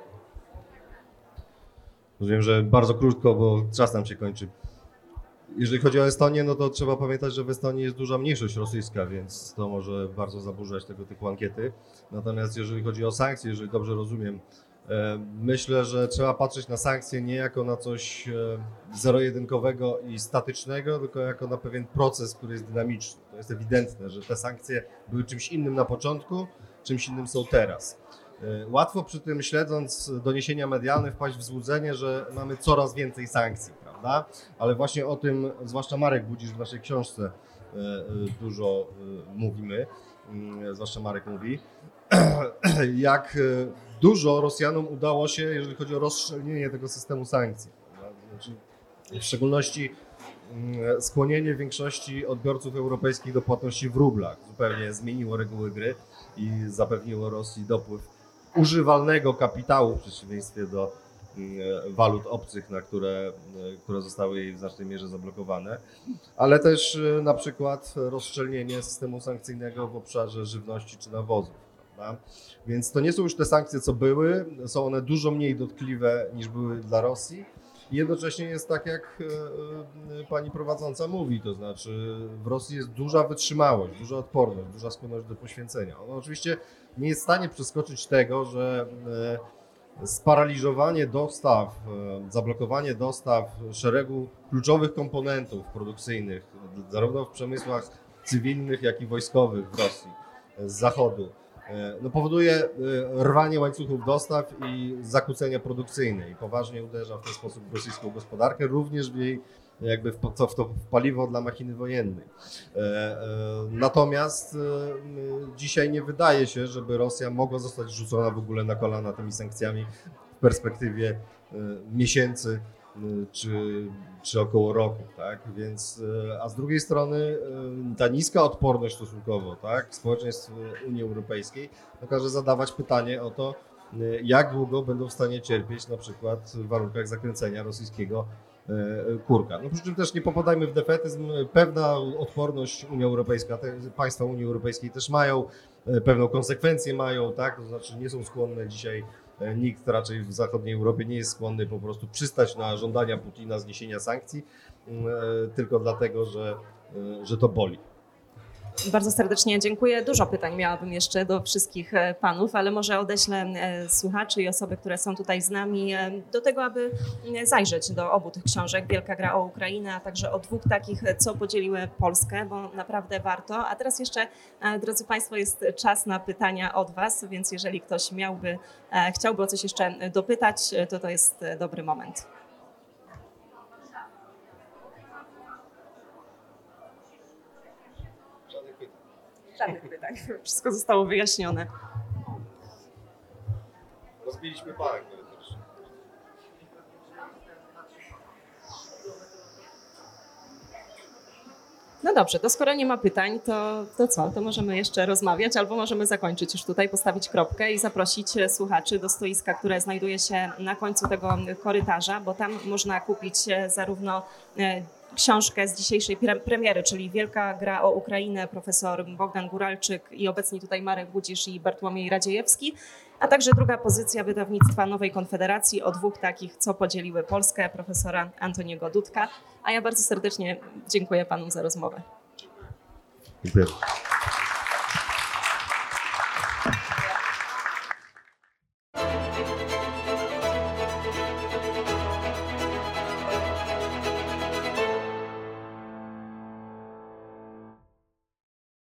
Rozumiem, że bardzo krótko, bo czas nam się kończy. Jeżeli chodzi o Estonię, no to trzeba pamiętać, że w Estonii jest duża mniejszość rosyjska, więc to może bardzo zaburzać tego typu ankiety. Natomiast jeżeli chodzi o sankcje, jeżeli dobrze rozumiem, e, myślę, że trzeba patrzeć na sankcje nie jako na coś e, zero-jedynkowego i statycznego, tylko jako na pewien proces, który jest dynamiczny. To jest ewidentne, że te sankcje były czymś innym na początku, czymś innym są teraz. E, Łatwo przy tym, śledząc doniesienia medialne, wpaść w złudzenie, że mamy coraz więcej sankcji, prawda? Ale właśnie o tym, zwłaszcza Marek Budzisz w naszej książce e, e, dużo e, mówimy, mm, zwłaszcza Marek mówi, (clears throat) jak dużo Rosjanom udało się, jeżeli chodzi o rozszczelnienie tego systemu sankcji. Znaczy, w szczególności mm, skłonienie większości odbiorców europejskich do płatności w rublach zupełnie zmieniło reguły gry i zapewniło Rosji dopływ używalnego kapitału w przeciwieństwie do walut obcych, na które, e, które zostały jej w znacznej mierze zablokowane, ale też e, na przykład rozszczelnienie systemu sankcyjnego w obszarze żywności czy nawozów. Prawda? Więc to nie są już te sankcje, co były, są one dużo mniej dotkliwe niż były dla Rosji. Jednocześnie jest tak, jak e, e, pani prowadząca mówi, to znaczy w Rosji jest duża wytrzymałość, duża odporność, duża skłonność do poświęcenia. Ona oczywiście nie jest w stanie przeskoczyć tego, że e, sparaliżowanie dostaw, e, zablokowanie dostaw szeregu kluczowych komponentów produkcyjnych, zarówno w przemysłach cywilnych, jak i wojskowych w Rosji, e, z zachodu, e, no powoduje rwanie łańcuchów dostaw i zakłócenia produkcyjne i poważnie uderza w ten sposób w rosyjską gospodarkę, również w jej jakby w, co w to w paliwo dla machiny wojennej. E, e, Natomiast e, dzisiaj nie wydaje się, żeby Rosja mogła zostać rzucona w ogóle na kolana tymi sankcjami w perspektywie miesięcy czy, czy około roku, tak? Więc, a z drugiej strony ta niska odporność stosunkowo, tak, społeczeństw Unii Europejskiej, no każe zadawać pytanie o to, jak długo będą w stanie cierpieć na przykład w warunkach zakręcenia rosyjskiego kurka. No przy czym też nie popadajmy w defetyzm, pewna odporność Unia Europejska, te państwa Unii Europejskiej też mają, e, pewną konsekwencję mają, tak, to znaczy nie są skłonne dzisiaj, e, nikt raczej w zachodniej Europie nie jest skłonny po prostu przystać na żądania Putina zniesienia sankcji, m, e, tylko dlatego, że, e, że to boli. Bardzo serdecznie dziękuję. Dużo pytań miałabym jeszcze do wszystkich e, panów, ale może odeślę e, słuchaczy i osoby, które są tutaj z nami, e, do tego, aby zajrzeć do obu tych książek. Wielka gra o Ukrainę, a także o dwóch takich, co podzieliły Polskę, bo naprawdę warto. A teraz jeszcze, drodzy Państwo, jest czas na pytania od Was, więc jeżeli ktoś miałby, chciałby o coś jeszcze dopytać, to to jest dobry moment. Żadnych pytań. (laughs) Wszystko zostało wyjaśnione. Rozbiliśmy merytoryczny. No dobrze, to skoro nie ma pytań, to, to co? To możemy jeszcze rozmawiać, albo możemy zakończyć już tutaj, postawić kropkę i zaprosić słuchaczy do stoiska, które znajduje się na końcu tego korytarza, bo tam można kupić e, zarówno e, książkę z dzisiejszej pre- premiery, czyli Wielka gra o Ukrainę, profesor Bogdan Guralczyk i obecni tutaj Marek Budzisz i Bartłomiej Radziejewski, a także druga pozycja wydawnictwa Nowej Konfederacji o dwóch takich, co podzieliły Polskę, profesora Antoniego Dudka. A ja bardzo serdecznie dziękuję panu za rozmowę. Dziękuję.